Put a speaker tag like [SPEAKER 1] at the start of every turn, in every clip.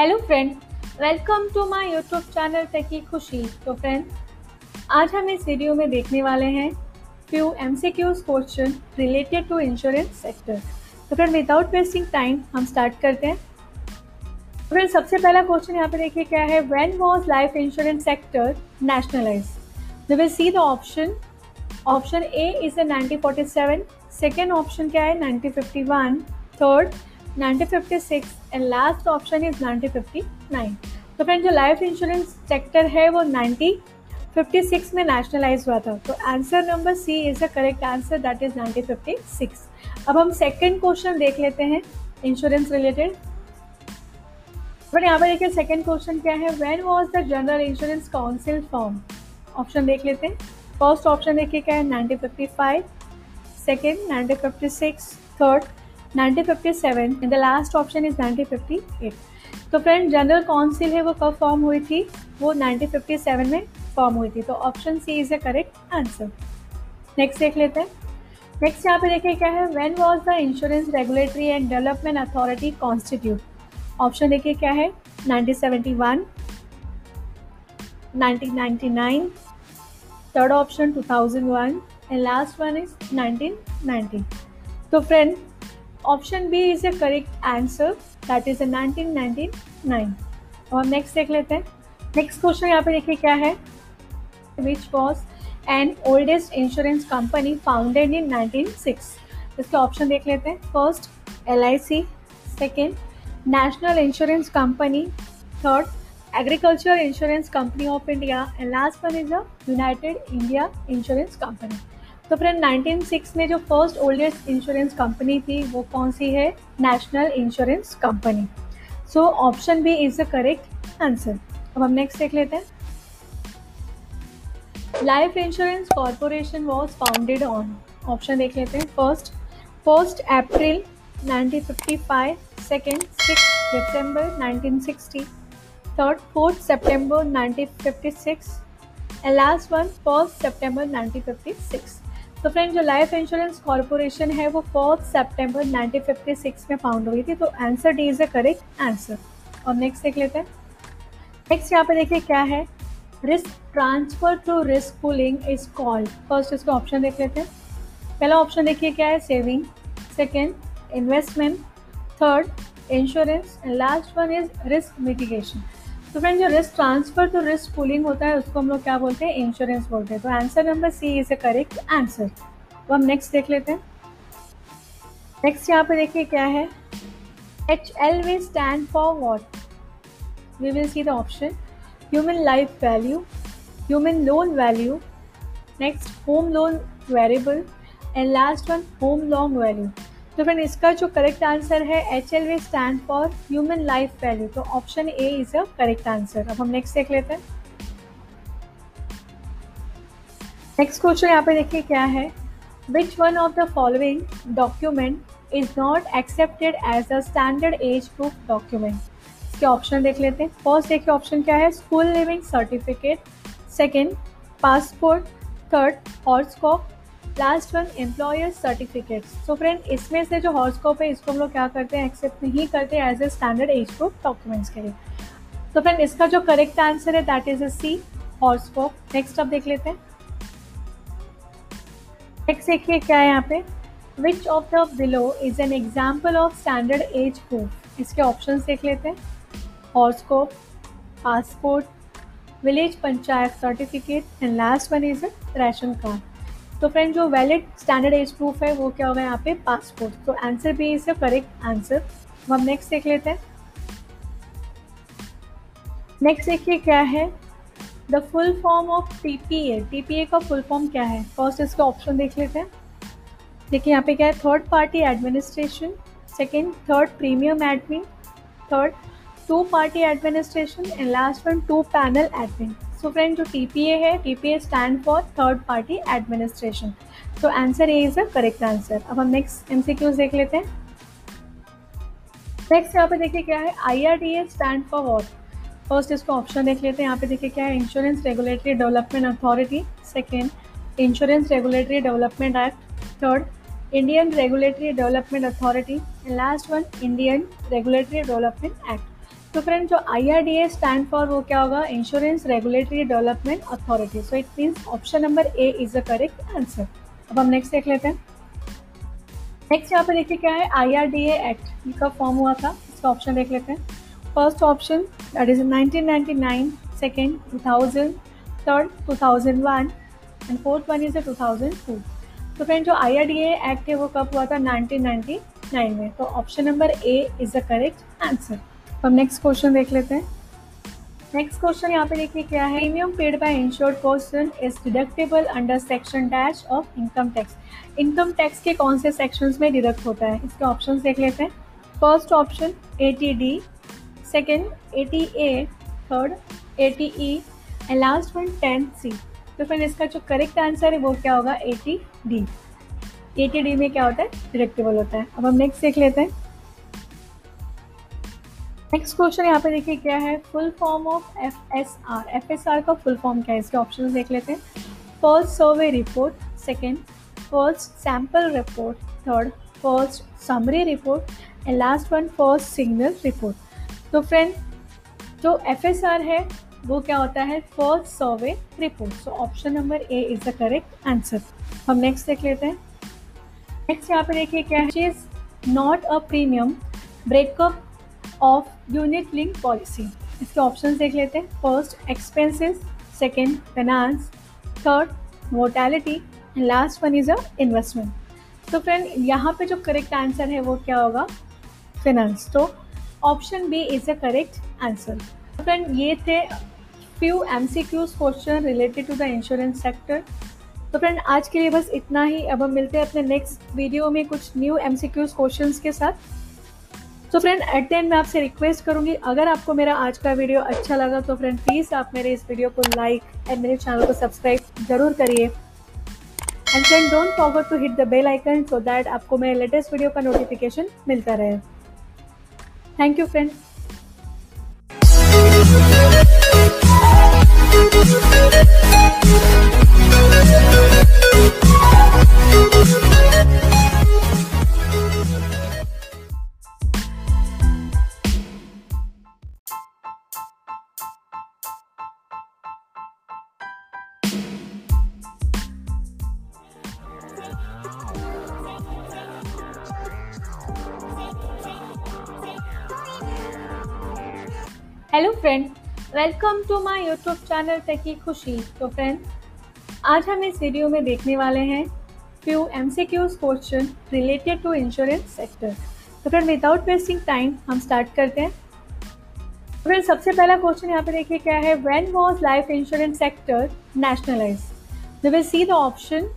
[SPEAKER 1] Hello friend welcome to my YouTube channel techy Khushi तो friend आज हम इस वीडियो में देखने वाले हैं few M C Qs question related to insurance sector तो फ्रेंड विदाउट वेस्टिंग टाइम हम स्टार्ट करते हैं। तो फ्रेंड सबसे पहला क्वेश्चन यहाँ पे देखिए क्या है? When was life insurance sector nationalise we will see the option option A is a 1947 second option क्या है? 1951 third 1956 and last option is 1959 तो फ्रेंड जो लाइफ इंश्योरेंस सेक्टर है, वो 1956 में नेशनलाइज हुआ था। तो answer number C is the correct answer that is 1956 अब हम सेकंड क्वेश्चन देख लेते हैं इंश्योरेंस रिलेटेड बट यहाँ पर देखिए सेकेंड क्वेश्चन क्या है? When was the general insurance council form option देख लेते हैं। फ़र्स्ट ऑप्शन देखिए क्या है? Nineteen fifty five second nineteen fifty six third 1957 and the last option is 1958 तो फ्रेंड जनरल काउंसिल है, वो कब फॉर्म हुई थी? वो 1957 में फॉर्म हुई थी. तो option C is the correct answer next देख लेते हैं. नेक्स्ट यहाँ पे देखिए क्या है? When was the insurance regulatory and development authority constitute option देखिए क्या है? 1971 1999 third option 2001 and last one is 1990 तो friend option B is a correct answer that is a 1999 और नेक्स्ट देख लेते हैं। नेक्स्ट क्वेश्चन यहाँ पे देखिए क्या है? Which was an oldest insurance company founded in 1906 इसके ऑप्शन देख लेते हैं। First L I C second national insurance company third agriculture insurance company of India and last one is a United India insurance company तो friend 1906 में जो first oldest insurance company थी, वो कौन सी है? National insurance company so option B is the correct answer अब हम नेक्स्ट देख लेते हैं। Life insurance corporation was founded on option देख लेते हैं first first April 1955 second six December 1960 third fourth September 1956 and last one first September 1956 तो friend जो लाइफ इंश्योरेंस कॉरपोरेशन है, वो फोर्थ सितंबर 1956 में फाउंड हुई थी तो answer D is the correct answer और नेक्स्ट देख लेते हैं. नेक्स्ट यहाँ पे देखिए क्या है? Risk transfer to risk pooling is called first इसका ऑप्शन देख लेते हैं. पहला ऑप्शन देखिए क्या है? Saving second investment third insurance and last one is risk mitigation तो फ्रेंड जो रिस्क ट्रांसफ़र तो रिस्क पुलिंग होता है, उसको हम लोग क्या बोलते हैं? इंश्योरेंस बोलते हैं। तो answer number C is a correct answer तो हम नेक्स्ट देख लेते हैं। नेक्स्ट यहाँ पे देखिए क्या है। H L V stand for what we will see the option human life value human loan value next home loan variable and last one home long value तो फ्रेंड इसका जो करेक्ट आंसर है H L V stand for human life value तो option A is a correct answer अब हम next देख लेते हैं। नेक्स्ट क्वेश्चन यहाँ पे देखिए क्या है। Which one of the following document is not accepted as a standard age proof document इसके ऑप्शन देख लेते हैं। फ़र्स्ट देखिए ऑप्शन क्या है। School leaving certificate second passport third horoscope last one employer certificate so friend इसमें से जो हॉर्सकॉप है, इसको हम लोग क्या करते हैं? एक्सेप्ट नहीं करते as a standard age group documents के लिए. तो फ्रेंड इसका जो करेक्ट आंसर है that is a C horoscope next आप देख लेते हैं. नेक्स्ट देखिए क्या है यहाँ पे? Which of the below is an example of standard age proof इसके ऑप्शन देख लेते हैं. Horoscope passport village panchayat certificate and last one is ration card तो फ्रेंड जो वैलिड स्टैंडर्ड एज प्रूफ है, वो क्या होगा यहाँ पे? पासपोर्ट तो आंसर भी इज़ करेक्ट आंसर हम नेक्स्ट देख लेते हैं। नेक्स्ट देखिए क्या है। The full form of TPA TPA का फुल फॉर्म क्या है? फ़र्स्ट इसका ऑप्शन देख लेते हैं। देखिए यहाँ पे क्या है? Third party administration second third premium admin third two party administration and last one two panel admin so friend जो टी पी ए है T P A stand for third party administration तो answer A is a correct answer अब हम next M C cues देख लेते हैं. Next यहाँ पे देखिए क्या है? I R D A stand for what first इसको ऑप्शन देख लेते हैं. यहाँ पे देखिए क्या है? Insurance regulatory development authority second insurance regulatory development act third Indian regulatory development authority and last one Indian regulatory development act तो फ्रेंड जो I R D A stand for वो क्या होगा? Insurance regulatory development authority so it means option number A is the correct answer अब हम next देख लेते हैं। नेक्स्ट यहाँ पे देखिए क्या है? आई आर डी एक्ट का फॉर्म हुआ था? इसका ऑप्शन देख लेते हैं। First option that is 1999 second 2000 third 2001 and fourth one is two thousand two तो फ्रेंड जो आई आर डी एक्ट है वो कब हुआ था? 1999 में. तो option number A is the correct answer हम नेक्स्ट क्वेश्चन देख लेते हैं। नेक्स्ट क्वेश्चन यहाँ पे देखिए क्या है? Premium paid by insured person is deductible under section dash of income tax income tax के कौन से सेक्शंस में डिडक्ट होता है? इसके ऑप्शंस देख लेते हैं। First option eighty D second eighty A third eighty E and last one ten C तो फिर इसका जो करेक्ट आंसर है वो क्या होगा? A T D A T D में क्या होता है? डिडक्टेबल होता है। अब हम नेक्स्ट देख लेते हैं। नेक्स्ट क्वेश्चन यहाँ पे देखिए क्या है? Full form of F S R F S R का फुल फॉर्म क्या है? इसके ऑप्शन देख लेते हैं. First survey report second first sample report third first summary report and last one first signal report तो फ्रेंड जो एफ़ एस आर है, वो क्या होता है? First survey report so option number A is the correct answer हम next देख लेते हैं. नेक्स्ट यहाँ पे देखिए क्या है? Is not a premium breakup of unit link policy इसके ऑप्शन देख लेते हैं. First expenses second finance third mortality and last one is a investment तो फ्रेंड यहाँ पे जो करेक्ट आंसर है वो क्या होगा? फाइनेंस तो option B is the correct answer friend ये थे few M C Qs question related to the insurance sector तो फ्रेंड आज के लिए बस इतना ही. अब हम मिलते हैं अपने नेक्स्ट वीडियो में कुछ new M C Qs question के साथ. तो फ्रेंड एट द एंड मैं आपसे रिक्वेस्ट करूँगी, अगर आपको मेरा आज का वीडियो अच्छा लगा तो फ्रेंड प्लीज़ आप मेरे इस वीडियो को लाइक एंड मेरे चैनल को सब्सक्राइब ज़रूर करिए। And friend don't forget to hit the bell icon so that आपको मेरे लेटेस्ट वीडियो का नोटिफिकेशन मिलता रहे। Thank you friend welcome to my YouTube channel Techy Khushi तो फ्रेंड आज हम इस वीडियो में देखने वाले हैं few M C Qs question related to insurance sector तो फ्रेंड विदाउट वेस्टिंग टाइम हम स्टार्ट करते हैं। तो फ्रेंड सबसे पहला क्वेश्चन यहाँ पे देखिए क्या है? When was life insurance sector nationalise we will see the option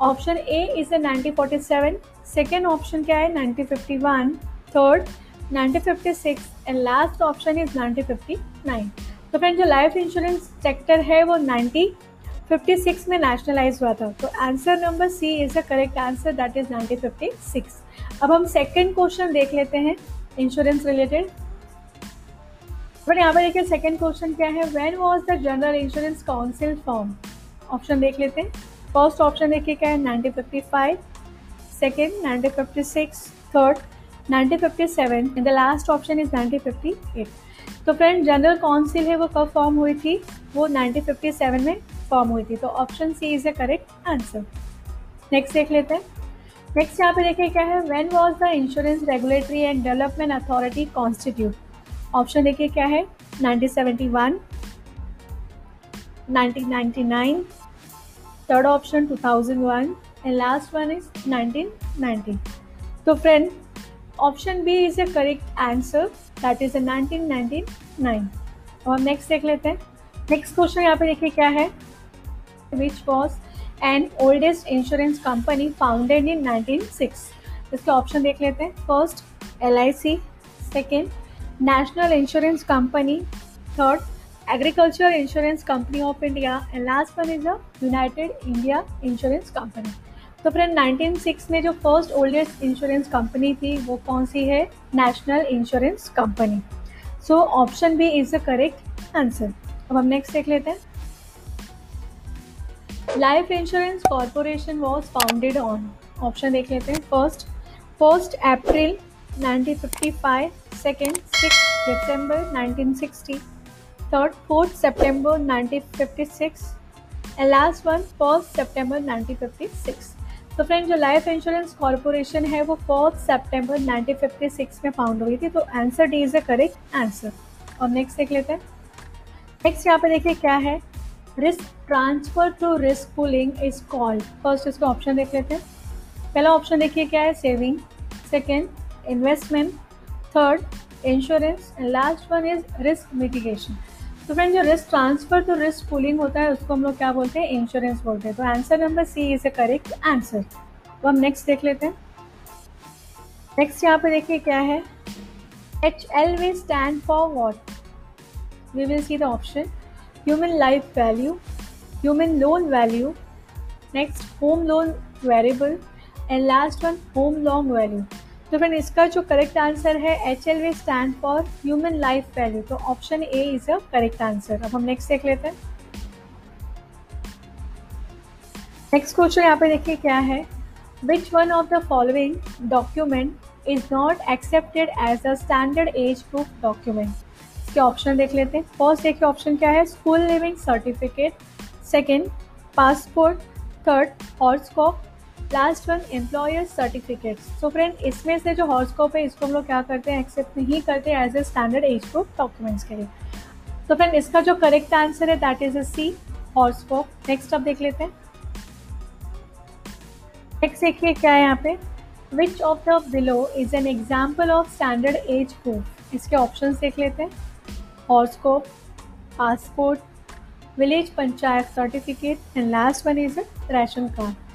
[SPEAKER 1] option A is the 1947 second option क्या है? 1951 third 1956 and last option is 1959 तो फ्रेंड जो लाइफ इंश्योरेंस सेक्टर है वो 1956 में नेशनलाइज हुआ था. तो answer number C is the correct answer that is 1956 अब हम सेकंड क्वेश्चन देख लेते हैं इंश्योरेंस रिलेटेड बट यहाँ पर देखिए सेकंड क्वेश्चन क्या है? When was the general insurance council form option देख लेते हैं. फ़र्स्ट ऑप्शन देखिए क्या है? 1955 second 1956 third 1957 and the last option is 1958 तो फ्रेंड जनरल काउंसिल है, वो कब फॉर्म हुई थी? वो 1957 में फॉर्म हुई थी. तो option C is the correct answer next देख लेते हैं. नेक्स्ट यहाँ पे देखिए क्या है? When was the insurance regulatory and development authority constitute option देखिए क्या है? 1971 1999 third option 2001 and last one is 1990 तो friend option B is the correct answer that is nineteen ninety nine और नेक्स्ट देख लेते हैं। नेक्स्ट क्वेश्चन यहाँ पे देखिए क्या है? Which was an oldest insurance company founded in nineteen six इसके ऑप्शन देख लेते हैं। First L I C second national insurance company third agriculture insurance company of India and last one is a United India insurance company तो friend 1906 में जो first oldest insurance company थी वो कौन सी है national insurance company so option B is the correct answer अब हम नेक्स्ट देख लेते हैं life insurance corporation was founded on option देख लेते हैं first first April 1955 second six December 1960. Third, 4th September 1956. And last one, 1st September 1956. तो friend जो लाइफ इंश्योरेंस कॉरपोरेशन है, वो फोर्थ सितंबर 1956 में फाउंड हुई थी तो answer D is the correct answer और नेक्स्ट देख लेते हैं. नेक्स्ट यहाँ पे देखिए क्या है? Risk transfer to risk pooling is called first इसका ऑप्शन देख लेते हैं. पहला ऑप्शन देखिए क्या है? Saving second investment third insurance and last one is risk mitigation तो फ्रेंड जो risk transfer to risk pooling होता है, उसको हम लोग क्या बोलते हैं? इंश्योरेंस बोलते हैं। तो answer number C is a correct answer तो हम नेक्स्ट देख लेते हैं। नेक्स्ट यहाँ पे देखिए क्या है? H L V stand for what we will see the option human life value human loan value next home loan variable and last one home long value तो फ्रेंड इसका जो करेक्ट आंसर है H L V stand for human life value तो option A is a correct answer अब हम next देख लेते हैं। नेक्स्ट क्वेश्चन यहाँ पे देखिए क्या है। Which one of the following document is not accepted as a standard age proof document इसके ऑप्शन देख लेते हैं। फ़र्स्ट देखिए ऑप्शन क्या है। School leaving certificate second passport third horoscope last one employer certificate so friend इसमें से जो हॉर्सकॉप है, इसको हम लोग क्या करते हैं? एक्सेप्ट नहीं करते as a standard age proof documents के लिए. तो फ्रेंड इसका जो करेक्ट आंसर है that is a C horoscope next आप देख लेते हैं. नेक्स्ट देखिए क्या है यहाँ पे? Which of the below is an example of standard age proof इसके ऑप्शन देख लेते हैं. Horoscope passport village panchayat certificate and last one is ration card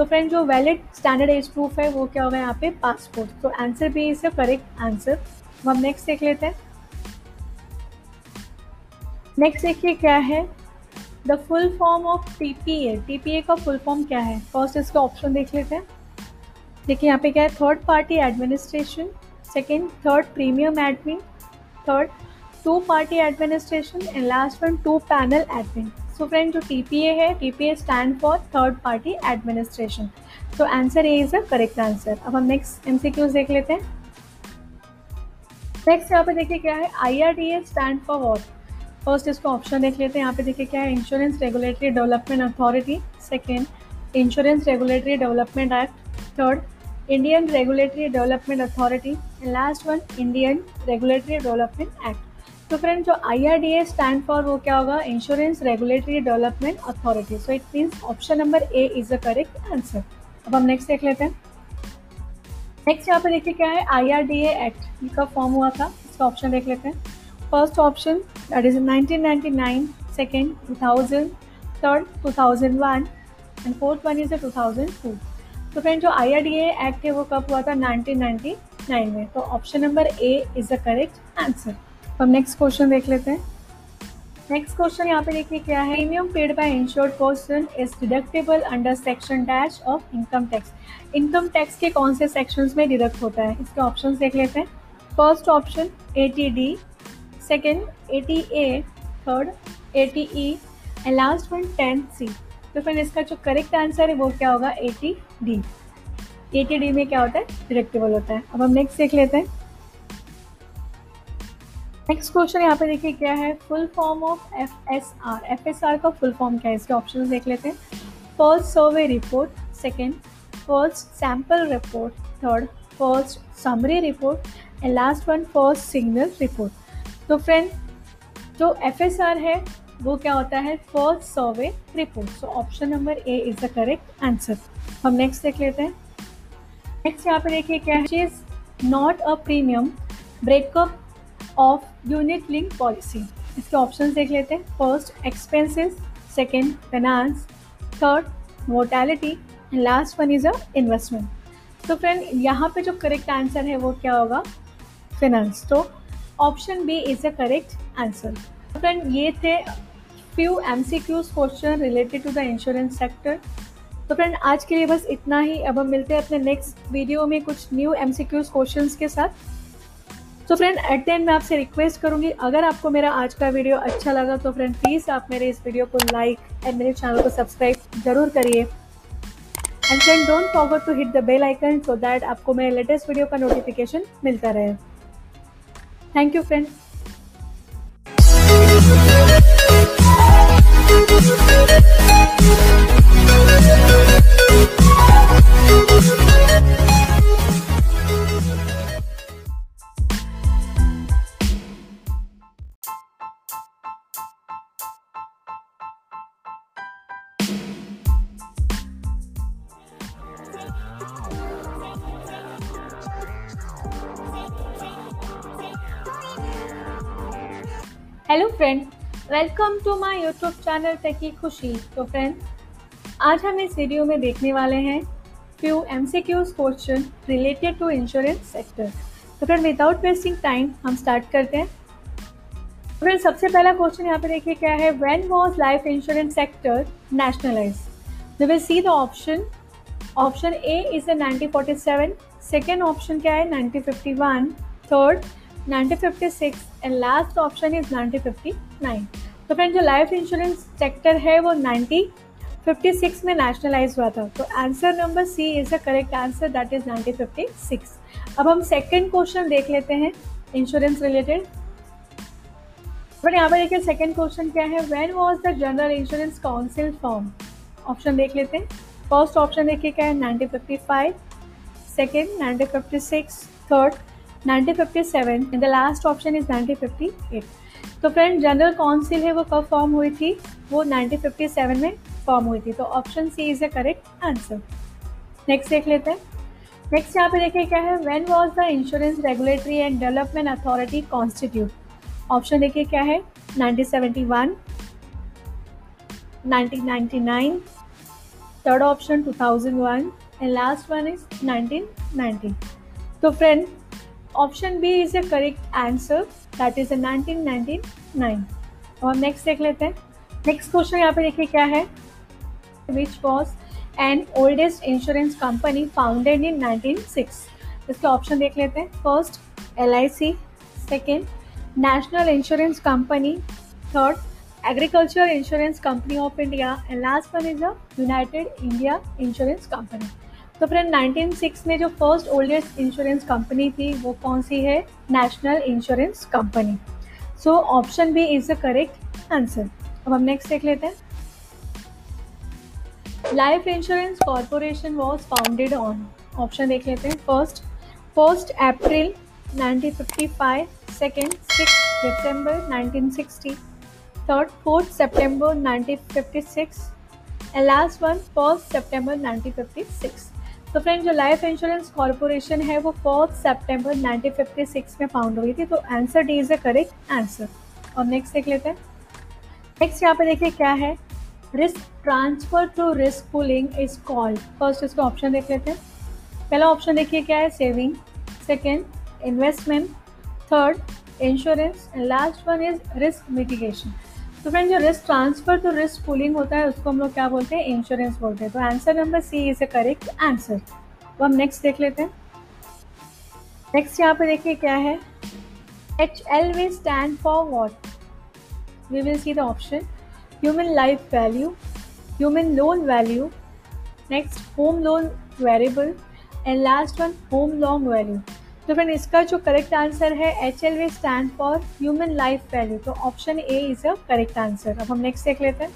[SPEAKER 1] तो फ्रेंड जो वैलिड स्टैंडर्ड एज प्रूफ है, वो क्या होगा यहाँ पे? पासपोर्ट तो आंसर भी इज़ करेक्ट आंसर हम नेक्स्ट देख लेते हैं. नेक्स्ट देखिए क्या है? The full form of T P A T P A का फुल फॉर्म क्या है? फ़र्स्ट इसका ऑप्शन देख लेते हैं. देखिए यहाँ पे क्या है? Third party administration second third premium admin third to party administration and last one to panel admin so friend जो टी पी ए है T P A stand for third party administration तो answer A is a correct answer अब हम next M C cues देख लेते हैं. Next यहाँ पे देखिए क्या है? I R D A stand for what first इसको ऑप्शन देख लेते हैं. यहाँ पे देखिए क्या है? Insurance regulatory development authority second insurance regulatory development act third Indian regulatory development authority and last one Indian regulatory development act तो फ्रेंड जो I R D A stand for वो क्या होगा? Insurance regulatory development authority so it means option number A is the correct answer अब हम next देख लेते हैं। नेक्स्ट यहाँ पे देखिए क्या है? I R D A act का फॉर्म हुआ था? इसका ऑप्शन देख लेते हैं। First option that is nineteen ninety nine second two thousand third two thousand one and fourth one is two thousand two तो फ्रेंड जो आई आर डी एक्ट है वो कब हुआ था? नाइनटीन नाइनटी नाइन में। तो option number A is the correct answer हम नेक्स्ट क्वेश्चन देख लेते हैं। नेक्स्ट क्वेश्चन यहाँ पे देखिए क्या है? Premium paid by insured person is deductible under section dash of income tax income tax के कौन से सेक्शंस में डिडक्ट होता है? इसके ऑप्शंस देख लेते हैं। First option A T D second A T A third A T E and last one ten C तो फिर इसका जो करेक्ट आंसर है वो क्या होगा? A T D A T D में क्या होता है? डिडक्टेबल होता है। अब हम नेक्स्ट देख लेते हैं। नेक्स्ट क्वेश्चन यहाँ पे देखिए क्या है? Full form of F S R F S R का फुल फॉर्म क्या है? इसके ऑप्शन देख लेते हैं. First survey report second first sample report third first summary report and last one first signal report तो फ्रेंड जो एफ़ एस आर है, वो क्या होता है? First survey report so option number A is the correct answer हम next देख लेते हैं. नेक्स्ट यहाँ पे देखिए क्या है? Is not a premium breakup of unit link policy. इसके ऑप्शन देख लेते हैं। First expenses second finance third mortality last one is a investment तो फ्रेंड यहाँ पे जो करेक्ट आंसर है, वो क्या होगा? फिनेंस तो option B is a correct answer friend ये थे few M C Qs question related to the insurance sector तो फ्रेंड आज के लिए बस इतना ही। अब हम मिलते हैं अपने नेक्स्ट वीडियो में कुछ new M C Qs question के साथ। तो फ्रेंड एट द एंड मैं आपसे रिक्वेस्ट करूँगी, अगर आपको मेरा आज का वीडियो अच्छा लगा तो फ्रेंड प्लीज़ आप मेरे इस वीडियो को लाइक एंड मेरे चैनल को सब्सक्राइब ज़रूर करिए। And friend don't forget to hit the bell icon so that आपको मेरे लेटेस्ट वीडियो का नोटिफिकेशन मिलता रहे। Thank you friends welcome to my YouTube channel techie Khushi तो फ्रेंड आज हम इस वीडियो में देखने वाले हैं few M C Qs question related to insurance sector तो फ्रेंड विदाउट वेस्टिंग टाइम हम स्टार्ट करते हैं। तो फ्रेंड सबसे पहला क्वेश्चन यहाँ पे देखिए क्या है? When was life insurance sector nationalise we will see the option option A is a 1947 second option क्या है? 1951 third 1956 and last option is 1959 तो फ्रेंड जो लाइफ इंश्योरेंस सेक्टर है, वो 1956 में नेशनलाइज हुआ था. तो answer number C is the correct answer that is 1956 अब हम सेकंड क्वेश्चन देख लेते हैं इंश्योरेंस रिलेटेड बट यहाँ पर देखिए सेकंड क्वेश्चन क्या है? When was the general insurance council form option देख लेते हैं. फ़र्स्ट ऑप्शन देखिए क्या है? 1955 second 1956 third 1957 and the last option is 1958 तो फ्रेंड जनरल काउंसिल है? वो कब फॉर्म हुई थी? वो 1957 में फॉर्म हुई थी. तो option C is the correct answer next देख लेते हैं. नेक्स्ट यहाँ पे देखिए क्या है? When was the insurance regulatory and development authority constitute option देखिए क्या है? 1971 1999 third option 2001 and last one is 1990 तो friend option B is a correct answer that is a 1999 और हम नेक्स्ट देख लेते हैं। नेक्स्ट क्वेश्चन यहाँ पे देखिए क्या है? Which was an oldest insurance company founded in 1906 इसके ऑप्शन देख लेते हैं। First L I C second national insurance company third agriculture insurance company of India and last one is a united India insurance company तो friend 1906 में जो first oldest insurance company थी, वो कौन सी है? National insurance company so option B is the correct answer अब हम नेक्स्ट देख लेते हैं। Life insurance corporation was founded on option देख लेते हैं first first April 1955 second six December 1960 third fourth September 1956 and last one first September 1956 तो friend जो लाइफ इंश्योरेंस कॉरपोरेशन है, वो फोर्थ सितंबर 1956 में फाउंड हुई थी तो answer D is the correct answer और नेक्स्ट देख लेते हैं. नेक्स्ट यहाँ पे देखिए क्या है? Risk transfer to risk pooling is called first इसका ऑप्शन देख लेते हैं. पहला ऑप्शन देखिए क्या है? Saving second investment third insurance and last one is risk mitigation तो फ्रेंड जो रिस्क ट्रांसफ़र तो रिस्क पुलिंग होता है, उसको हम लोग क्या बोलते हैं? इंश्योरेंस बोलते हैं। तो answer number C is a correct answer तो हम नेक्स्ट देख लेते हैं। नेक्स्ट यहाँ पे देखिए क्या है। H L V stand for what we will see the option human life value human loan value next home loan variable and last one home long value तो फ्रेंड इसका जो करेक्ट आंसर है H L V stand for human life value तो option A is a correct answer अब हम next देख लेते हैं।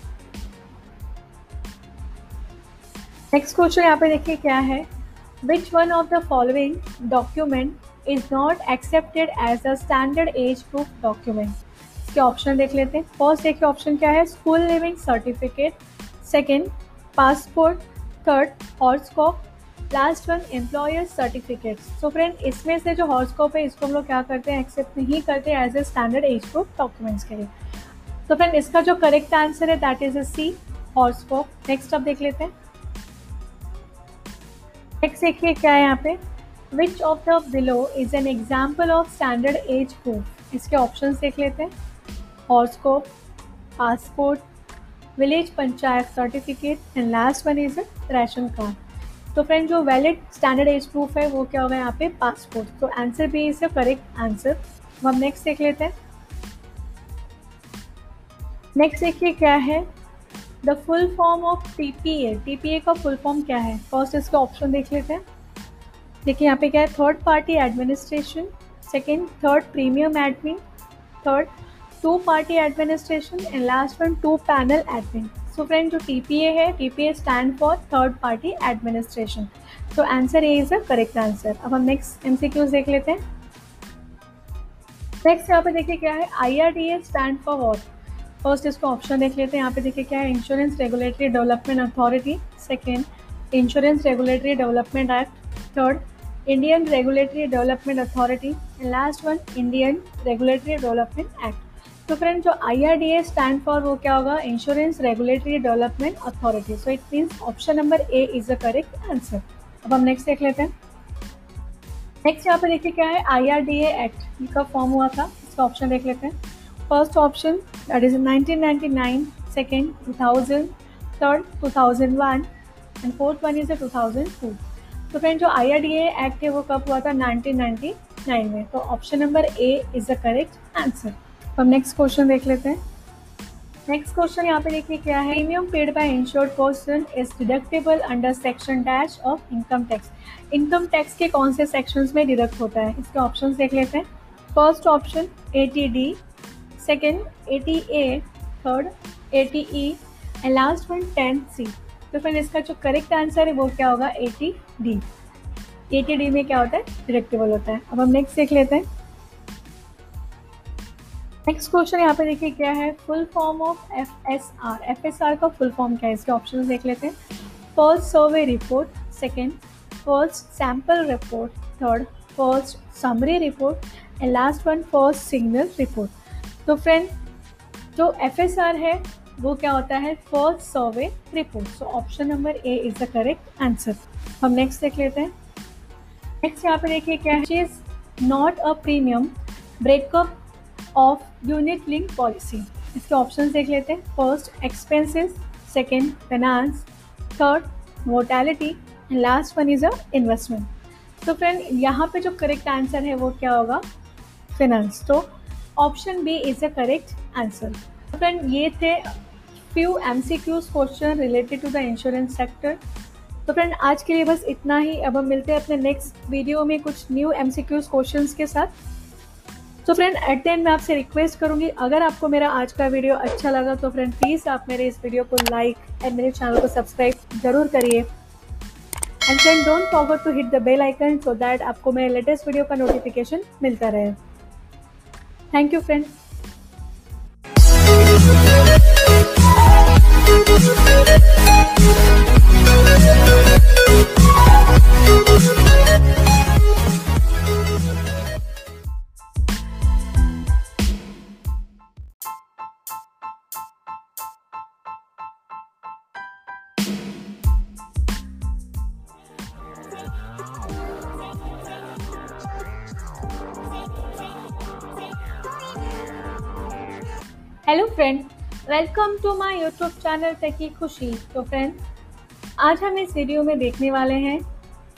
[SPEAKER 1] नेक्स्ट क्वेश्चन यहाँ पे देखिए क्या है। Which one of the following document is not accepted as a standard age proof document इसके ऑप्शन देख लेते हैं। फ़र्स्ट देखिए ऑप्शन क्या है। School leaving certificate second passport third horoscope last one employer certificate so friend इसमें से जो हॉर्सकॉप है, इसको हम लोग क्या करते हैं? एक्सेप्ट नहीं करते as a standard age proof documents के लिए. तो फ्रेंड इसका जो करेक्ट आंसर है that is a C horoscope next आप देख लेते हैं. नेक्स्ट देखिए क्या है यहाँ पे? Which of the below is an example of standard age proof इसके ऑप्शन देख लेते हैं. Horoscope passport village panchayat certificate and last one is ration card तो फ्रेंड जो वैलिड स्टैंडर्ड एज प्रूफ है, वो क्या होगा यहाँ पे? पासपोर्ट तो आंसर भी इज़ करेक्ट आंसर हम नेक्स्ट देख लेते हैं। नेक्स्ट देखिए क्या है? The full form of T P A T P A का फुल फॉर्म क्या है? फ़र्स्ट इसका ऑप्शन देख लेते हैं। देखिए यहाँ पे क्या है? Third party administration second third premium admin third to party administration and last one to panel admin. So friend जो TPA है TPA stand for third party administration. तो answer A is a correct answer अब हम next MCQs देख लेते हैं. Next यहाँ पे देखिए क्या है? I R D A stand for what first इसको ऑप्शन देख लेते हैं. यहाँ पे देखिए क्या है? Insurance regulatory development authority second insurance regulatory development act third Indian regulatory development authority and last one Indian regulatory development act तो फ्रेंड जो I R D A stand for वो क्या होगा? Insurance regulatory development authority so it means option number A is a correct answer अब हम next देख लेते हैं। नेक्स्ट यहाँ पे देखिए क्या है? आई आर डी एक्ट का फॉर्म हुआ था। इसका ऑप्शन देख लेते हैं। First option that is 1999 second 2000 third 2001 and fourth one is two thousand two तो फ्रेंड जो आई आर डी एक्ट है वो कब हुआ था? 1999 में। तो option number A is the correct answer हम नेक्स्ट क्वेश्चन देख लेते हैं। नेक्स्ट क्वेश्चन यहाँ पे देखिए क्या है? Premium paid by insured person is deductible under section dash of income tax income tax के कौन से सेक्शंस में डिडक्ट होता है? इसके ऑप्शन देख लेते हैं। First option eighty D second eighty A third eighty E and last one ten C तो फिर इसका जो करेक्ट आंसर है वो क्या होगा? A T D A T D में क्या होता है? डिडक्टेबल होता है। अब हम नेक्स्ट देख लेते हैं। नेक्स्ट क्वेश्चन यहाँ पे देखिए क्या है? Full form of F S R F S R का फुल फॉर्म क्या है? इसके ऑप्शन देख लेते हैं. First survey report second first sample report third first summary report and last one first signal report तो फ्रेंड जो एफ़ एस आर है, वो क्या होता है? First survey report so option number A is the correct answer हम next देख लेते हैं. नेक्स्ट यहाँ पे देखिए क्या है? Is not a premium breakup of unit link policy इसके ऑप्शन देख लेते हैं. First expenses second finance third mortality and last one is a investment तो फ्रेंड यहाँ पे जो करेक्ट आंसर है वो क्या होगा? फिनेंस तो option B is a correct answer friend ये थे few M C Qs question related to the insurance sector तो फ्रेंड आज के लिए बस इतना ही. अब हम मिलते हैं अपने नेक्स्ट वीडियो में कुछ new M C Qs question के साथ. तो फ्रेंड एट द एंड मैं आपसे रिक्वेस्ट करूँगी, अगर आपको मेरा आज का वीडियो अच्छा लगा तो फ्रेंड प्लीज़ आप मेरे इस वीडियो को लाइक एंड मेरे चैनल को सब्सक्राइब ज़रूर करिए। And friend don't forget to hit the bell icon so that आपको मेरे लेटेस्ट वीडियो का नोटिफिकेशन मिलता रहे। Thank you friend hello friend welcome to my YouTube channel Techy Khushi तो फ्रेंड आज हम इस वीडियो में देखने वाले हैं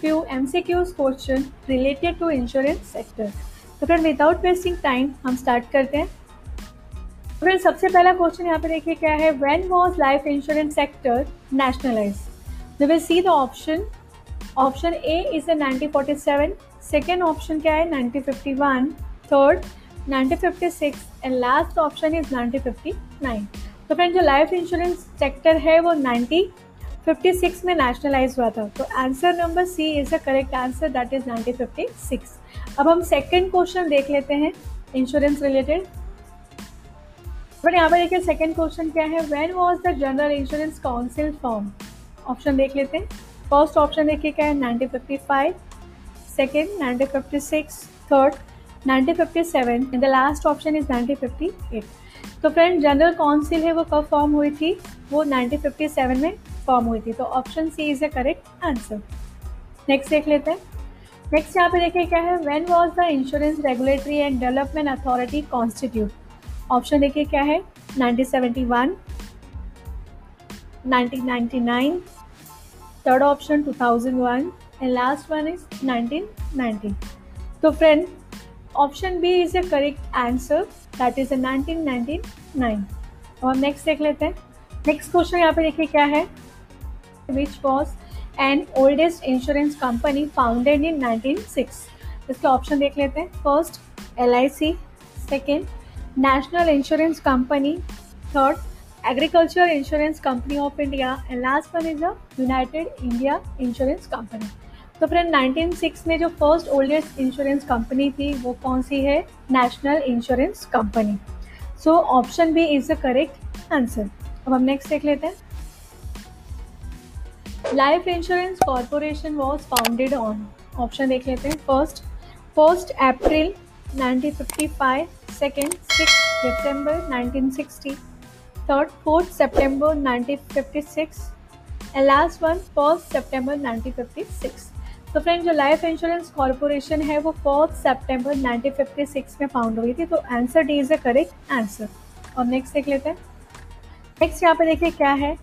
[SPEAKER 1] few M C Qs question related to insurance sector तो फ्रेंड विदाउट वेस्टिंग टाइम हम स्टार्ट करते हैं। फ्रेंड सबसे पहला क्वेश्चन यहाँ पे देखिए क्या है? When was life insurance sector nationalise we will see the option option A is a 1947 second option क्या है? 1951 third 1956 and last option is 1959 तो फ्रेंड जो लाइफ इंश्योरेंस सेक्टर है वो 1956 में नेशनलाइज हुआ था. तो answer number C is the correct answer that is 1956 अब हम सेकंड क्वेश्चन देख लेते हैं इंश्योरेंस रिलेटेड बट यहाँ पर देखिए सेकंड क्वेश्चन क्या है? When was the general insurance council form option देख लेते हैं. फ़र्स्ट ऑप्शन देखिए क्या है? 1955 second 1956 third 1957 and the last option is 1958 तो फ्रेंड जनरल काउंसिल है, वो कब फॉर्म हुई थी? वो 1957 में फॉर्म हुई थी. तो option C is the correct answer next देख लेते हैं. नेक्स्ट यहाँ पे देखिए क्या है? When was the insurance regulatory and development authority constitute option देखिए क्या है? 1971 1999 third option 2001 and last one is 1990 तो friend option B is a correct answer that is a 1999 और नेक्स्ट देख लेते हैं। नेक्स्ट क्वेश्चन यहाँ पे देखिए क्या है? Which was an oldest insurance company founded in 1906 इसके ऑप्शन देख लेते हैं। First L I C second national insurance company third agriculture insurance company of India and last one is the united India insurance company तो friend 1906 में जो first oldest insurance company थी, वो कौन सी है? National insurance company so option B is the correct answer अब हम नेक्स्ट देख लेते हैं. Life insurance corporation was founded on option देख लेते हैं. First first April 1955 second six December 1960 third fourth September 1956 and last one first September 1956 तो friend जो लाइफ इंश्योरेंस कॉरपोरेशन है, वो फोर्थ सितंबर 1956 में फाउंड हुई थी तो answer D is the correct answer और नेक्स्ट देख लेते हैं. नेक्स्ट यहाँ पे देखिए क्या है?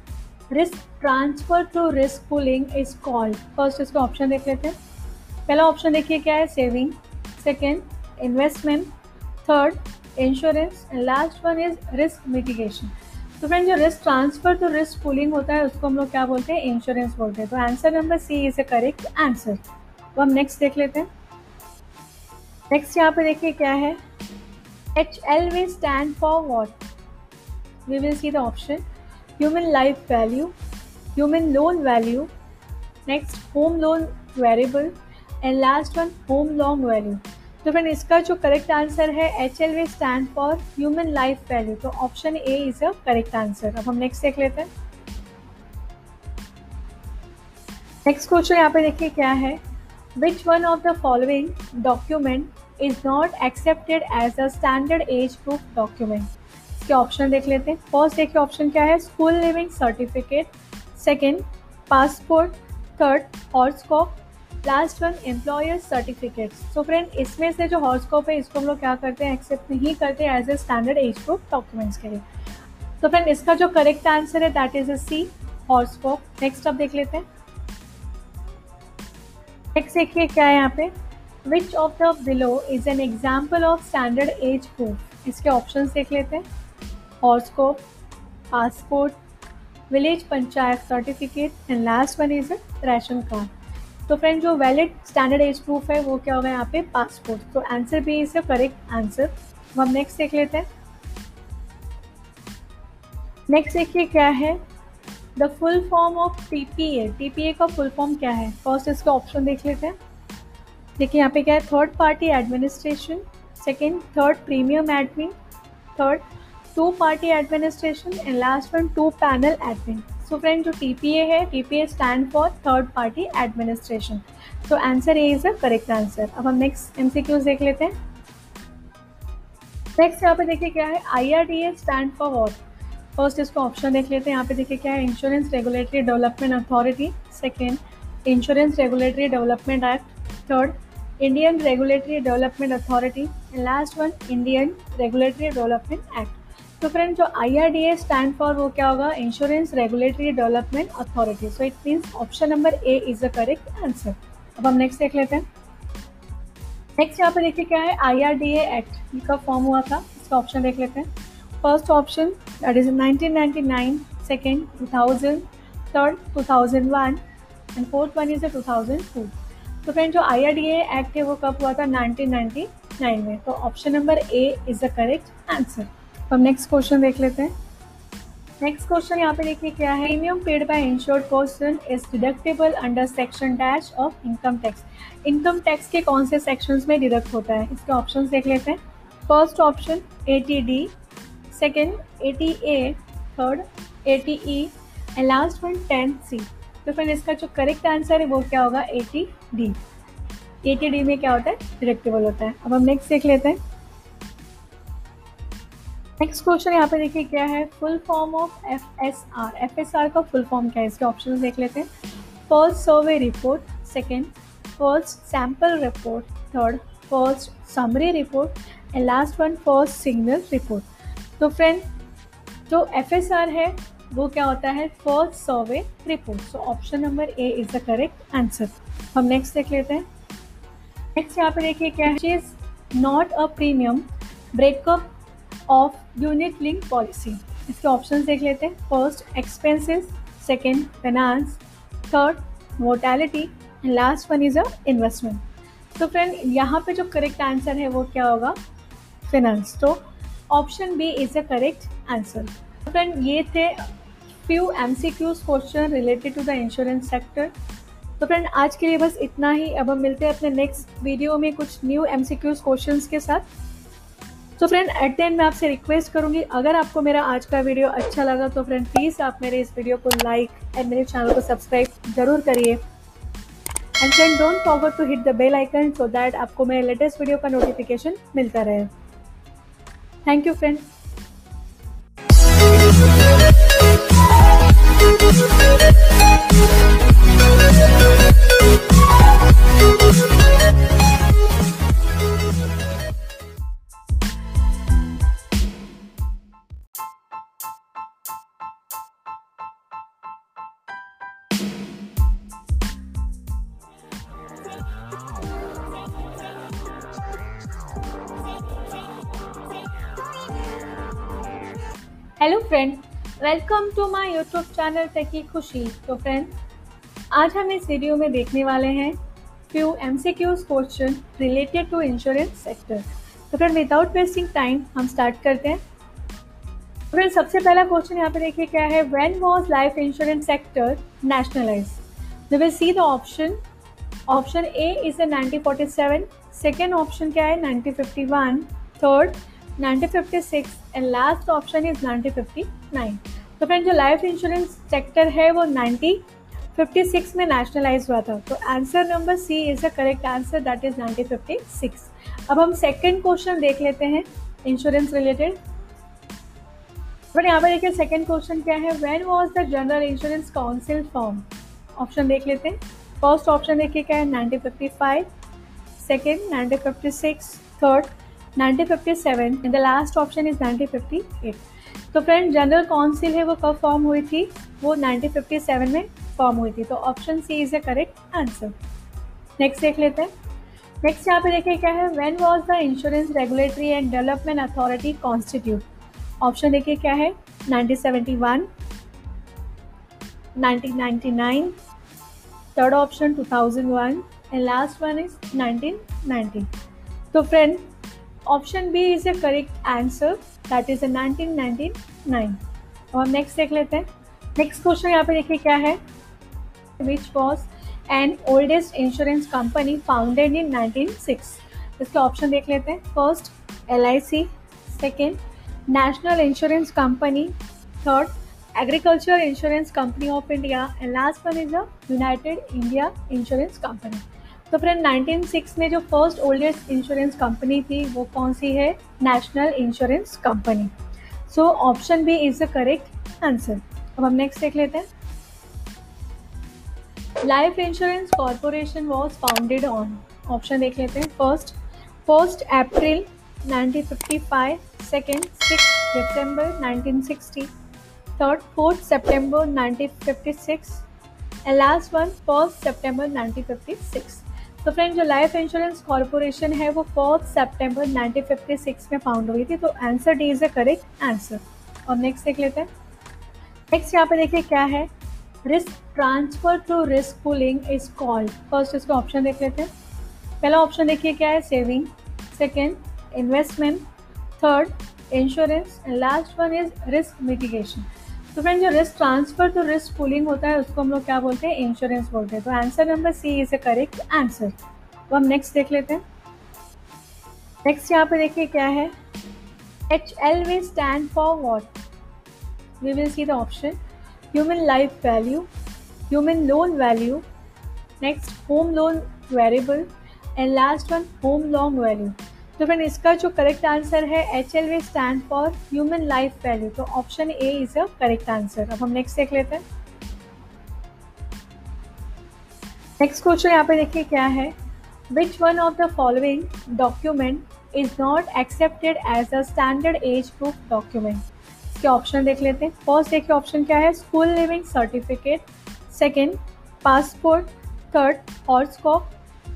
[SPEAKER 1] Risk transfer to risk pooling is called first इसका ऑप्शन देख लेते हैं. पहला ऑप्शन देखिए क्या है? Saving second investment third insurance and last one is risk mitigation तो फ्रेंड जो रिस्क ट्रांसफ़र तो रिस्क पुलिंग होता है, उसको हम लोग क्या बोलते हैं? इंश्योरेंस बोलते हैं। तो answer number C is a correct answer तो हम नेक्स्ट देख लेते हैं। नेक्स्ट यहाँ पे देखिए क्या है? H L V stand for what we will see the option human life value human loan value next home loan variable and last one home long value तो फ्रेंड इसका जो करेक्ट आंसर है H L V stand for human life value तो option A is a correct answer अब हम next देख लेते हैं। नेक्स्ट क्वेश्चन यहाँ पे देखिए क्या है। Which one of the following document is not accepted as a standard age proof document इसके ऑप्शन देख लेते हैं। फ़र्स्ट देखिए ऑप्शन क्या है। School living certificate second passport third horse horoscope last one employer certificate so friend इसमें से जो हॉर्सकॉप है, इसको हम लोग क्या करते हैं? एक्सेप्ट नहीं करते as a standard age proof documents के लिए. तो फ्रेंड इसका जो करेक्ट आंसर है that is a C horoscope next आप देख लेते हैं. नेक्स्ट देखिए क्या है यहाँ पे? Which of the below is an example of standard age proof इसके ऑप्शन देख लेते हैं. Horoscope passport village panchayat certificate and last one is ration card तो फ्रेंड जो वैलिड स्टैंडर्ड एज प्रूफ है, वो क्या होगा यहाँ पे? पासपोर्ट तो आंसर भी इज़ करेक्ट आंसर हम नेक्स्ट देख लेते हैं. नेक्स्ट देखिए क्या है? The full form of TPA TPA का फुल फॉर्म क्या है? फ़र्स्ट इसका ऑप्शन देख लेते हैं. देखिए यहाँ पे क्या है? Third party administration second third premium admin third to party administration and last one to panel admin so friend जो टीपीए है TPA stand for third party administration तो answer A is the correct answer अब हम next M C MCQs देख लेते हैं. Next यहाँ पे देखिए क्या है? I R D A stand for what first इसको ऑप्शन देख लेते हैं. यहाँ पे देखिए क्या है? Insurance regulatory development authority second insurance regulatory development act third Indian regulatory development authority and last one Indian regulatory development act तो फ्रेंड जो I R D A stand for वो क्या होगा? Insurance regulatory development authority so it means option number A is a correct answer अब हम next देख लेते हैं। नेक्स्ट यहाँ पे देखिए क्या है? आई आर डी एक्ट का फॉर्म हुआ था? इसका ऑप्शन देख लेते हैं। First option that is nineteen ninety nine second two thousand third two thousand one and fourth one is two thousand two तो फ्रेंड जो आई आर डी एक्ट है, वो कब हुआ था? नाइनटीन नाइनटी नाइन में. तो option number A is the correct answer हम नेक्स्ट क्वेश्चन देख लेते हैं। नेक्स्ट क्वेश्चन यहाँ पे देखिए क्या है? Premium paid by insured person is deductible under section dash of income tax income tax के कौन से सेक्शंस में डिडक्ट होता है? इसके ऑप्शंस देख लेते हैं। First option A T D second A T A third A T E and last one ten C तो फिर इसका जो करेक्ट आंसर है वो क्या होगा? A T D A T D में क्या होता है? डिडक्टेबल होता है। अब हम नेक्स्ट देख लेते हैं। नेक्स्ट क्वेश्चन यहाँ पे देखिए क्या है? Full form of F S R F S R का फुल फॉर्म क्या है? इसके ऑप्शन देख लेते हैं. First survey report second first sample report third first summary report and last one first signal report तो फ्रेंड जो एफ़ एस आर है, वो क्या होता है? First survey report so option number A is the correct answer हम next देख लेते हैं. नेक्स्ट यहाँ पे देखिए क्या है? Is not a premium breakup of unit link policy इसके ऑप्शन देख लेते हैं. First expenses second finance third mortality and last one is a investment तो फ्रेंड यहाँ पे जो करेक्ट आंसर है वो क्या होगा? फिनेंस तो option B is a correct answer friend ये थे few M C Qs question related to the insurance sector तो फ्रेंड आज के लिए बस इतना ही. अब हम मिलते हैं अपने नेक्स्ट वीडियो में कुछ new M C Qs question के साथ. तो फ्रेंड एट द एंड मैं आपसे रिक्वेस्ट करूँगी, अगर आपको मेरा आज का वीडियो अच्छा लगा तो फ्रेंड प्लीज़ आप मेरे इस वीडियो को लाइक एंड मेरे चैनल को सब्सक्राइब ज़रूर करिए। And friend don't forget to hit the bell icon so that आपको मेरे लेटेस्ट वीडियो का नोटिफिकेशन मिलता रहे। Thank you friend welcome to my YouTube channel techie Khushi तो फ्रेंड आज हम इस वीडियो में देखने वाले हैं few M C Qs question related to insurance sector तो फ्रेंड विदाउट वेस्टिंग टाइम हम स्टार्ट करते हैं। तो फ्रेंड सबसे पहला क्वेश्चन यहाँ पे देखिए क्या है? When was life insurance sector nationalise we will see the option option A is a 1947 second option क्या है? 1951 third 1956 and last option is 1959 तो फ्रेंड जो लाइफ इंश्योरेंस सेक्टर है, वो 1956 में नेशनलाइज हुआ था. तो answer number C is the correct answer that is 1956 अब हम सेकंड क्वेश्चन देख लेते हैं इंश्योरेंस रिलेटेड बट यहाँ पर देखिए सेकंड क्वेश्चन क्या है? When was the general insurance council form option देख लेते हैं. फ़र्स्ट ऑप्शन देखिए क्या है? 1955 second 1956 third 1957 and the last option is 1958 तो फ्रेंड जनरल काउंसिल है, वो कब फॉर्म हुई थी? वो 1957 में फॉर्म हुई थी तो option C is the correct answer next देख लेते हैं. नेक्स्ट यहाँ पे देखिए क्या है? When was the insurance regulatory and development authority constitute option देखिए क्या है? 1971 1999 third option 2001 and last one is 1990 तो friend option B is a correct answer that is nineteen a 1999 और नेक्स्ट देख लेते हैं। नेक्स्ट क्वेश्चन यहाँ पे देखिए क्या है? Which was an oldest insurance company founded in 1906 इसके ऑप्शन देख लेते हैं। First L I C second national insurance company third agriculture insurance company of India and last one is a united India insurance company तो friend 1906 में जो first oldest insurance company थी, वो कौन सी है? National insurance company so option B is the correct answer अब हम नेक्स्ट देख लेते हैं. Life insurance corporation was founded on option देख लेते हैं. First first April 1955 second six December 1960 third fourth September 1956 and last one first September 1956 तो friend जो लाइफ इंश्योरेंस कॉरपोरेशन है, वो फोर्थ सितंबर 1956 में फाउंड हुई थी तो answer D is a correct answer और नेक्स्ट देख लेते हैं. नेक्स्ट यहाँ पे देखिए क्या है? Risk transfer to risk pooling is called first इसका ऑप्शन देख लेते हैं. पहला ऑप्शन देखिए क्या है? Saving second investment third insurance and last one is risk mitigation तो फ्रेंड जो रिस्क ट्रांसफ़र तो रिस्क पुलिंग होता है, उसको हम लोग क्या बोलते हैं? इंश्योरेंस बोलते हैं। तो answer number C is a correct answer तो हम नेक्स्ट देख लेते हैं। नेक्स्ट यहाँ पे देखिए क्या है? H L V stand for what we will see the option human life value human loan value next home loan variable and last one home long value तो फ्रेंड इसका जो करेक्ट आंसर है H L V stand for human life value तो option A is a correct answer अब हम next देख लेते हैं। नेक्स्ट क्वेश्चन यहाँ पे देखिए क्या है। Which one of the following document is not accepted as a standard age proof document इसके ऑप्शन देख लेते हैं। फ़र्स्ट देखिए ऑप्शन क्या है। School leaving certificate second passport third horoscope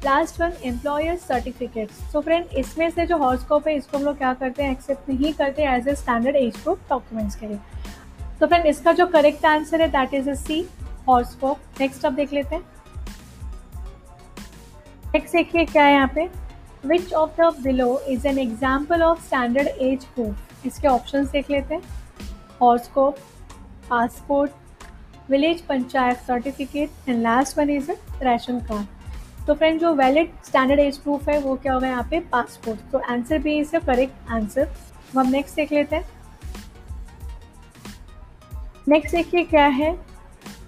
[SPEAKER 1] last one employer certificate so friend इसमें से जो हॉर्सकॉप है, इसको हम लोग क्या करते हैं एक्सेप्ट नहीं करते as a standard age proof documents के लिए. तो फ्रेंड इसका जो करेक्ट आंसर है that is a C horoscope next अब देख लेते हैं. नेक्स्ट देखिए क्या है यहाँ पे. Which of the below is an example of standard age proof इसके ऑप्शन देख लेते हैं. Horoscope passport village panchayat certificate and last one is ration card तो फ्रेंड जो वैलिड स्टैंडर्ड एज प्रूफ है, वो क्या होगा यहाँ पे? पासपोर्ट तो आंसर भी द करेक्ट आंसर तो हम नेक्स्ट देख लेते हैं। नेक्स्ट देखिए क्या है?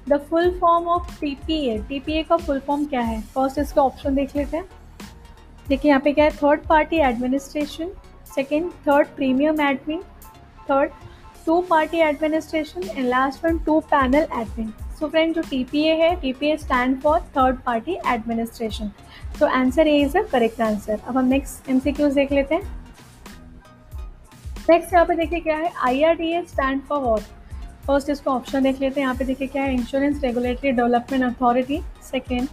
[SPEAKER 1] The full form of TPA TPA का फुल फॉर्म क्या है? फ़र्स्ट इसका ऑप्शन देख लेते हैं। देखिए यहाँ पे क्या है? Third party administration second third premium admin third to party administration and last one to panel admin so friend जो टीपीए है TPA stand for third party administration तो answer A is the correct answer अब हम next MCQs देख लेते हैं. Next यहाँ पे देखिए क्या है? I R D A stand for what first इसको ऑप्शन देख लेते हैं. यहाँ पे देखिए क्या है? Insurance regulatory development authority second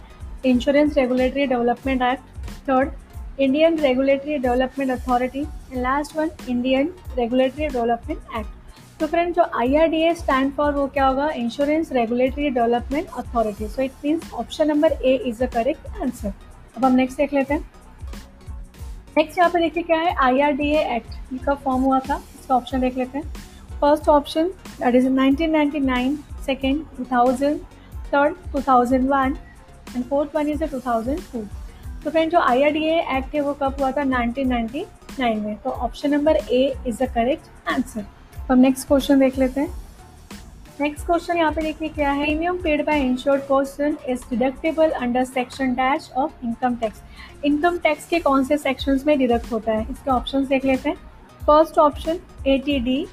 [SPEAKER 1] insurance regulatory development act third Indian regulatory development authority and last one Indian regulatory development act तो फ्रेंड जो I R D A stand for वो क्या होगा? Insurance regulatory development authority so it means option number A is the correct answer अब हम next देख लेते हैं। नेक्स्ट यहाँ पे देखिए क्या है? आई आर डी एक्ट का फॉर्म हुआ था। इसका ऑप्शन देख लेते हैं। First option that is 1999 second 2000 third 2001 and fourth one is 2002 तो फ्रेंड जो आई आर डी एक्ट है वो कब हुआ था? 1999 में। तो option number A is the correct answer तो हम नेक्स्ट क्वेश्चन देख लेते हैं। नेक्स्ट क्वेश्चन यहाँ पे देखिए क्या है? Premium paid by insured person is deductible under section dash of income tax income tax के कौन से सेक्शंस में डिडक्ट होता है? इसके ऑप्शन देख लेते हैं। First option A T D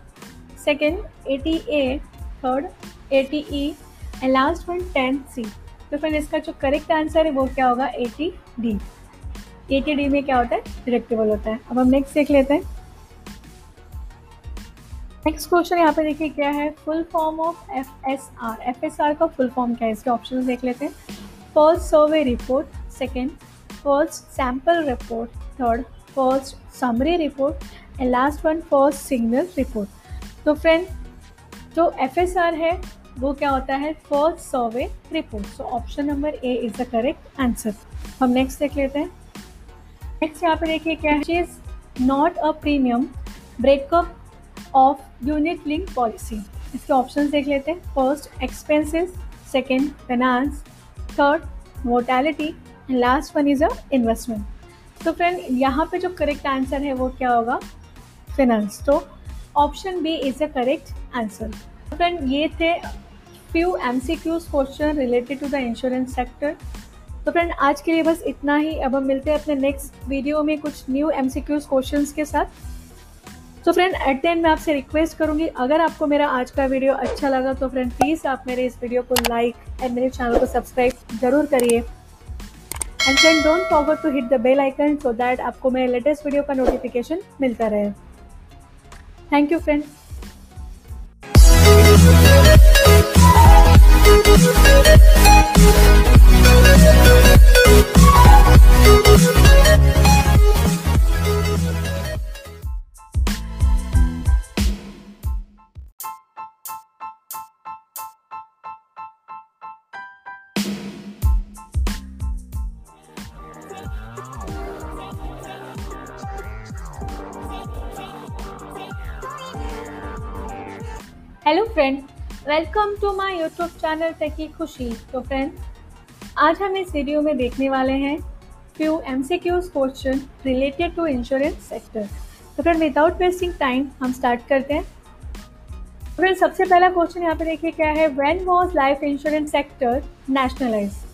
[SPEAKER 1] second A T A third A T E and last one ten C तो फिर इसका जो करेक्ट आंसर है वो क्या होगा? A T D A T D में क्या होता है? डिडक्टेबल होता है। अब हम नेक्स्ट देख लेते हैं। नेक्स्ट क्वेश्चन यहाँ पे देखिए क्या है? Full form of F S R F S R का फुल फॉर्म क्या है? इसके ऑप्शन देख लेते हैं. First survey report second first sample report third first summary report and last one first signal report तो फ्रेंड जो एफ़ एस आर है, वो क्या होता है? First survey report so option number A is the correct answer हम next देख लेते हैं. नेक्स्ट यहाँ पे देखिए क्या है? Is not a premium breakup of unit link policy इसके ऑप्शन देख लेते हैं. First expenses second finance third mortality and last one is a investment तो फ्रेंड यहाँ पे जो करेक्ट आंसर है वो क्या होगा? फिनेंस तो option B is a correct answer friend ये थे few M C Qs question related to the insurance sector तो फ्रेंड आज के लिए बस इतना ही. अब हम मिलते हैं अपने नेक्स्ट वीडियो में कुछ new M C Qs question के साथ. तो फ्रेंड एट द एंड मैं आपसे रिक्वेस्ट करूँगी, अगर आपको मेरा आज का वीडियो अच्छा लगा तो फ्रेंड प्लीज़ आप मेरे इस वीडियो को लाइक एंड मेरे चैनल को सब्सक्राइब ज़रूर करिए। And friend don't forget to hit the bell icon so that आपको मेरे लेटेस्ट वीडियो का नोटिफिकेशन मिलता रहे। Thank you friend hello friend welcome to my YouTube channel techie Khushi तो फ्रेंड आज हम इस वीडियो में देखने वाले हैं few M C Qs question related to insurance sector तो फ्रेंड विदाउट वेस्टिंग टाइम हम स्टार्ट करते हैं। तो फ्रेंड सबसे पहला क्वेश्चन यहाँ पे देखिए क्या है? When was life insurance sector nationalise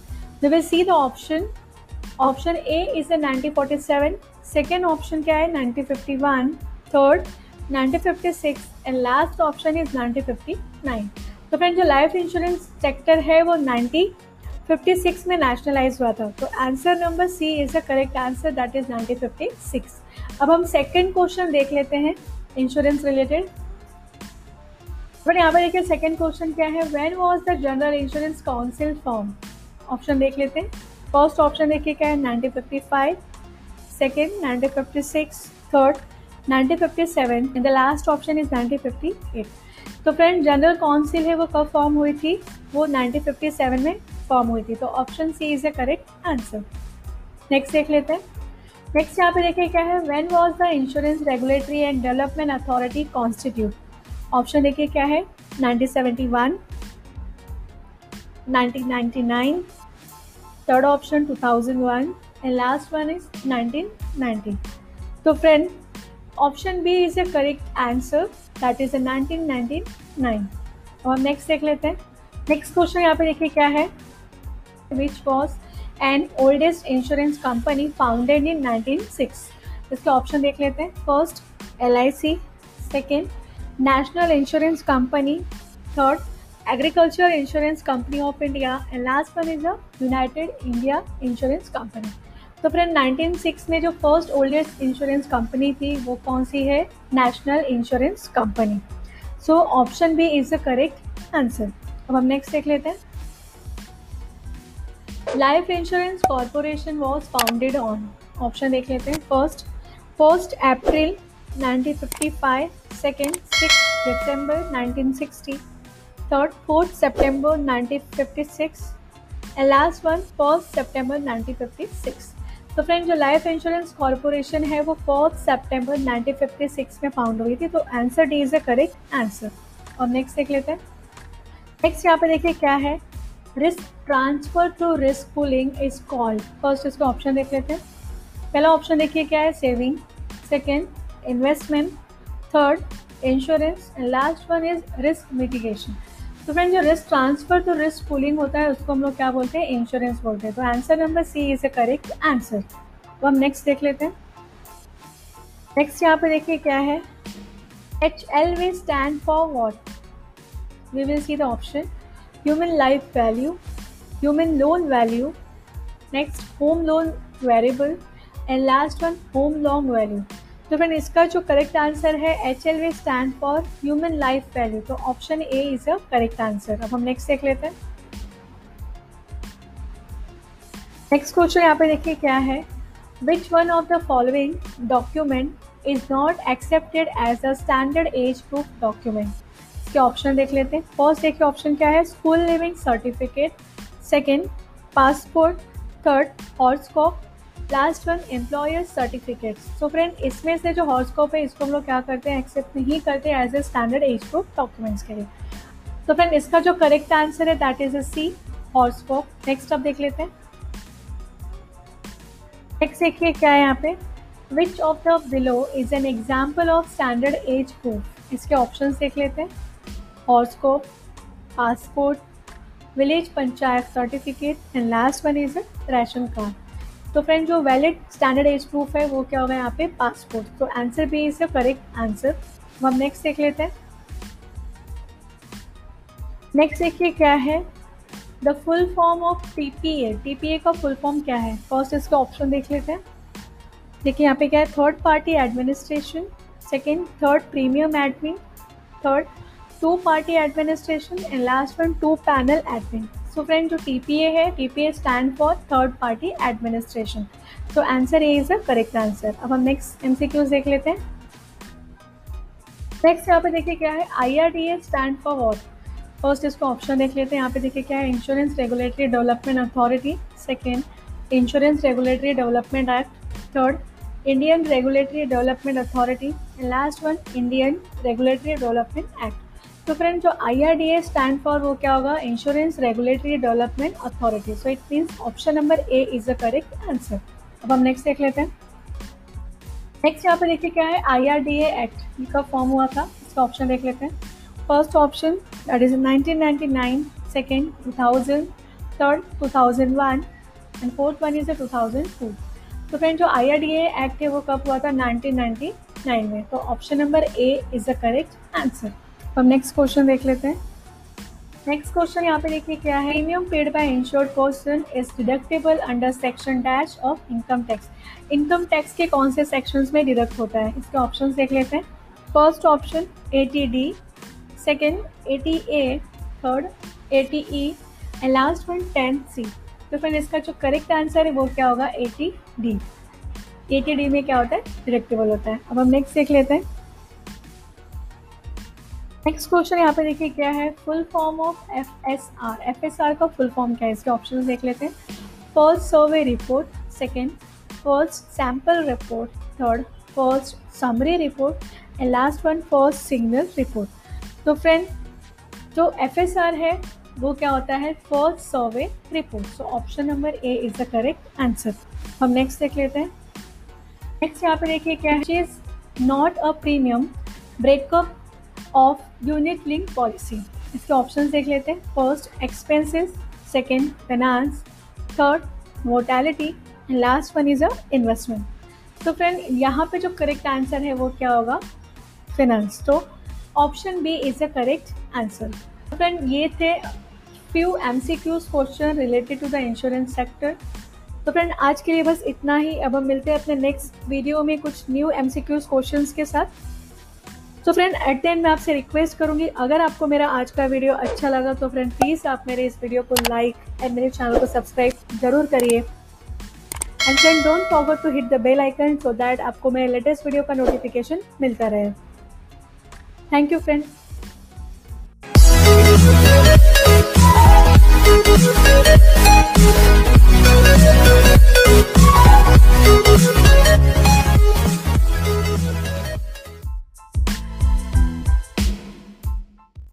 [SPEAKER 1] we will see the option option A is the 1947 second option क्या है? 1951 third 1956 and last option is 1959 तो फ्रेंड जो लाइफ इंश्योरेंस सेक्टर है वो 1956 में नेशनलाइज हुआ था. तो answer number C is the correct answer that is 1956 अब हम सेकंड क्वेश्चन देख लेते हैं इंश्योरेंस रिलेटेड बट यहाँ पर देखिए सेकंड क्वेश्चन क्या है? When was the general insurance council form option देख लेते हैं. फ़र्स्ट ऑप्शन देखिए क्या है? 1955 second 1956 third 1957 and the last option is 1958 तो फ्रेंड जनरल काउंसिल है, वो कब फॉर्म हुई थी? वो 1957 में फॉर्म हुई थी. तो option C is the correct answer next देख लेते हैं. नेक्स्ट यहाँ पे देखिए क्या है? When was the insurance regulatory and development authority constitute option देखिए क्या है? 1971 1999 third option 2001 and last one is 1990 तो friend option B is a correct answer that is 1999 और नेक्स्ट देख लेते हैं। नेक्स्ट क्वेश्चन यहाँ पे देखिए क्या है? Which was and oldest insurance company founded in 1906 इसके ऑप्शन देख लेते हैं। First L I C second national insurance company third agriculture insurance company of India and last one is a United India insurance company तो friend 1906 में जो first oldest insurance company थी, वो कौन सी है? National insurance company so option B is the correct answer अब हम नेक्स्ट देख लेते हैं. Life insurance corporation was founded on option देख लेते हैं. First first April 1955 second six December 1960 third fourth September 1956 and last one first September 1956 तो friend जो लाइफ इंश्योरेंस कॉरपोरेशन है, वो फोर्थ सितंबर 1956 में फाउंड हुई थी तो answer D is the correct answer और नेक्स्ट देख लेते हैं। नेक्स्ट यहाँ पे देखिए क्या है। Risk transfer to risk pooling is called first इसका ऑप्शन देख लेते हैं। पहला ऑप्शन देखिए क्या है saving second investment third insurance and last one is risk mitigation तो फ्रेंड जो रिस्क ट्रांसफ़र तो रिस्क पुलिंग होता है, उसको हम लोग क्या बोलते हैं? इंश्योरेंस बोलते हैं। तो answer number C is a correct answer तो हम नेक्स्ट देख लेते हैं। नेक्स्ट यहाँ पे देखिए क्या है। H L V stand for what we will see the option human life value human loan value next home loan variable and last one home long value तो फ्रेंड इसका जो करेक्ट आंसर है H L V stand for human life value तो option A is a correct answer अब हम next देख लेते हैं। नेक्स्ट क्वेश्चन यहाँ पे देखिए क्या है। Which one of the following document is not accepted as a standard age proof document इसके ऑप्शन देख लेते हैं। फ़र्स्ट देखिए ऑप्शन क्या है। School living certificate second passport third horoscope last one employer certificate so friend इसमें से जो हॉर्सकॉप है, इसको हम लोग क्या करते हैं? एक्सेप्ट नहीं करते as a standard age proof documents के लिए. तो फ्रेंड इसका जो करेक्ट आंसर है that is a C horoscope next आप देख लेते हैं. नेक्स्ट देखिए क्या है यहाँ पे. Which of the below is an example of standard age proof इसके ऑप्शन देख लेते हैं. Horoscope passport village panchayat certificate and last one is ration card तो फ्रेंड जो वैलिड स्टैंडर्ड एज प्रूफ है, वो क्या होगा यहाँ पे? पासपोर्ट तो आंसर भी द करेक्ट आंसर हम नेक्स्ट देख लेते हैं. नेक्स्ट देखिए क्या है? The full form of T P A T P A का फुल फॉर्म क्या है? फ़र्स्ट इसका ऑप्शन देख लेते हैं. देखिए यहाँ पे क्या है? Third party administration second third premium admin third two party administration and last one two panel admin so friend जो टीपीए है TPA stand for third party administration तो answer A is the correct answer अब हम next MCQs देख लेते हैं. Next यहाँ पे देखिए क्या है? I R D A stand for what first इसको ऑप्शन देख लेते हैं. यहाँ पे देखिए क्या है? Insurance regulatory development authority second insurance regulatory development act third Indian regulatory development authority and last one Indian regulatory development act तो फ्रेंड जो I R D A stand for वो क्या होगा? Insurance regulatory development authority so it means option number A is the correct answer अब हम next देख लेते हैं। नेक्स्ट यहाँ पे देखिए क्या है? I R D A act का फॉर्म हुआ था? इसका ऑप्शन देख लेते हैं। First option that is nineteen ninety nine second two thousand third two thousand one and fourth one is two thousand two तो फ्रेंड जो आई आर डी एक्ट है वो कब हुआ था? नाइनटीन नाइनटी नाइन में। तो option number A is the correct answer हम नेक्स्ट क्वेश्चन देख लेते हैं। नेक्स्ट क्वेश्चन यहाँ पे देखिए क्या है? Premium paid by insured person is deductible under section dash of income tax income tax के कौन से सेक्शंस में डिडक्ट होता है? इसके ऑप्शंस देख लेते हैं। First option eighty D second eighty A third eighty E and last one ten C तो फिर इसका जो करेक्ट आंसर है वो क्या होगा? A T D A T D में क्या होता है? डिडक्टेबल होता है। अब हम नेक्स्ट देख लेते हैं। नेक्स्ट क्वेश्चन यहाँ पे देखिए क्या है? Full form of F S R F S R का फुल फॉर्म क्या है? इसके ऑप्शन देख लेते हैं. First survey report second first sample report third first summary report and last one first signal report तो फ्रेंड जो एफ़ एस आर है, वो क्या होता है? First survey report so option number A is the correct answer हम next देख लेते हैं. नेक्स्ट यहाँ पे देखिए क्या है? Is not a premium breakup of unit link policy इसके ऑप्शन देख लेते हैं. First expenses second finance third mortality and last one is a investment तो फ्रेंड यहाँ पे जो करेक्ट आंसर है वो क्या होगा? फिनेंस तो option B is a correct answer friend ये थे few M C Qs question related to the insurance sector तो फ्रेंड आज के लिए बस इतना ही. अब हम मिलते हैं अपने नेक्स्ट वीडियो में कुछ new M C Qs question के साथ. तो फ्रेंड एट द एंड मैं आपसे रिक्वेस्ट करूँगी, अगर आपको मेरा आज का वीडियो अच्छा लगा तो फ्रेंड प्लीज़ आप मेरे इस वीडियो को लाइक एंड मेरे चैनल को सब्सक्राइब ज़रूर करिए। And friend don't forget to hit the bell icon so that आपको मेरे लेटेस्ट वीडियो का नोटिफिकेशन मिलता रहे। Thank you friend